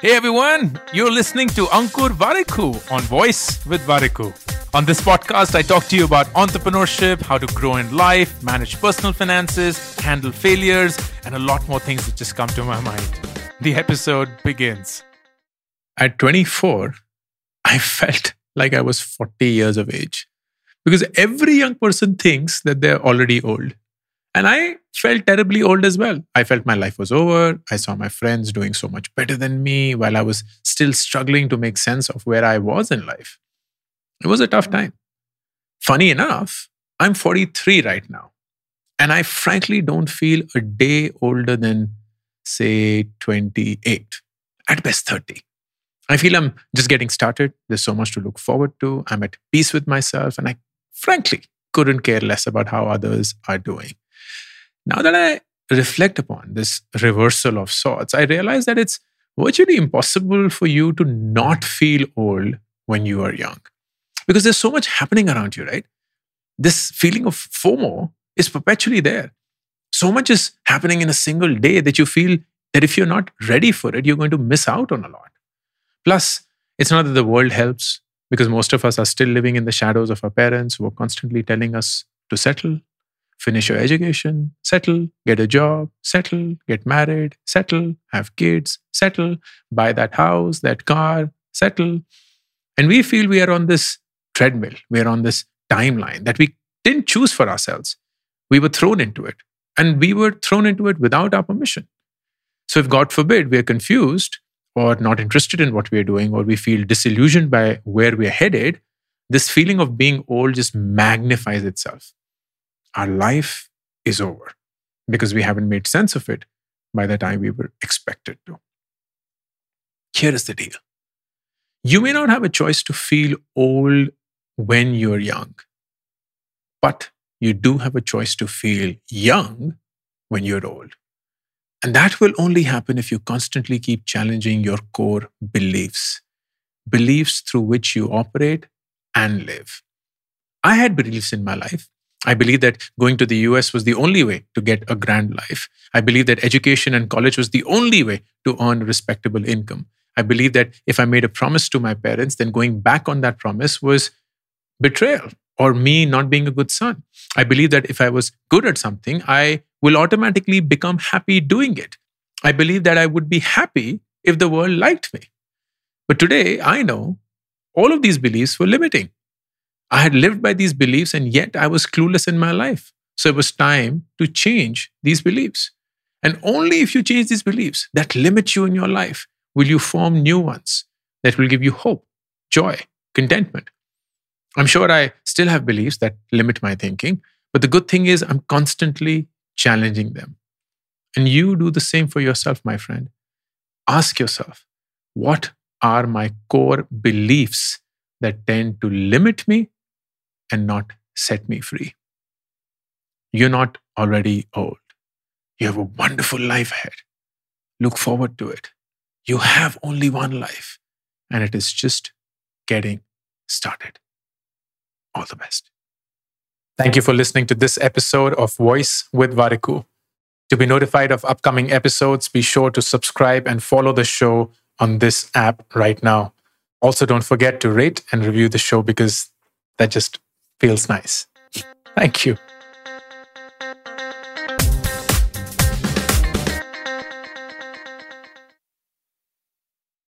Hey everyone, you're listening to Ankur Warikoo on Voice with Warikoo. On this podcast, I talk to you about entrepreneurship, how to grow in life, manage personal finances, handle failures, and a lot more things that just come to my mind. The episode begins. At 24, I felt like I was 40 years of age because every young person thinks that they're already old. And I felt terribly old as well. I felt my life was over. I saw my friends doing so much better than me while I was still struggling to make sense of where I was in life. It was a tough time. Funny enough, I'm 43 right now. And I frankly don't feel a day older than, say, 28, at best 30. I feel I'm just getting started. There's so much to look forward to. I'm at peace with myself. And I frankly couldn't care less about how others are doing. Now that I reflect upon this reversal of sorts, I realize that it's virtually impossible for you to not feel old when you are young because there's so much happening around you, right? This feeling of FOMO is perpetually there. So much is happening in a single day that you feel that if you're not ready for it, you're going to miss out on a lot. Plus, it's not that the world helps because most of us are still living in the shadows of our parents who are constantly telling us to settle, finish your education, settle, get a job, settle, get married, settle, have kids, settle, buy that house, that car, settle. And we feel we are on this treadmill, we are on this timeline that we didn't choose for ourselves. We were thrown into it. And we were thrown into it without our permission. So, if God forbid we are confused or not interested in what we are doing, or we feel disillusioned by where we are headed, this feeling of being old just magnifies itself our life is over because we haven't made sense of it by the time we were expected to. Here is the deal you may not have a choice to feel old when you're young, but you do have a choice to feel young when you're old. And that will only happen if you constantly keep challenging your core beliefs, beliefs through which you operate and live. I had beliefs in my life I believe that going to the US was the only way to get a grand life. I believe that education and college was the only way to earn respectable income. I believe that if I made a promise to my parents, then going back on that promise was betrayal or me not being a good son. I believe that if I was good at something, I will automatically become happy doing it. I believe that I would be happy if the world liked me. But today, I know all of these beliefs were limiting. I had lived by these beliefs and yet I was clueless in my life. So it was time to change these beliefs. And only if you change these beliefs that limit you in your life will you form new ones that will give you hope, joy, contentment. I'm sure I still have beliefs that limit my thinking, but the good thing is I'm constantly challenging them. And you do the same for yourself, my friend. Ask yourself, what are my core beliefs that tend to limit me and not set me free. You're not already old. You have a wonderful life ahead. Look forward to it. You have only one life, and it is just getting started. All the best. Thank you for listening to this episode of Voice with Warikoo. To be notified of upcoming episodes, be sure to subscribe and follow the show on this app right now. Also, don't forget to rate and review the show because that just feels nice. Thank you.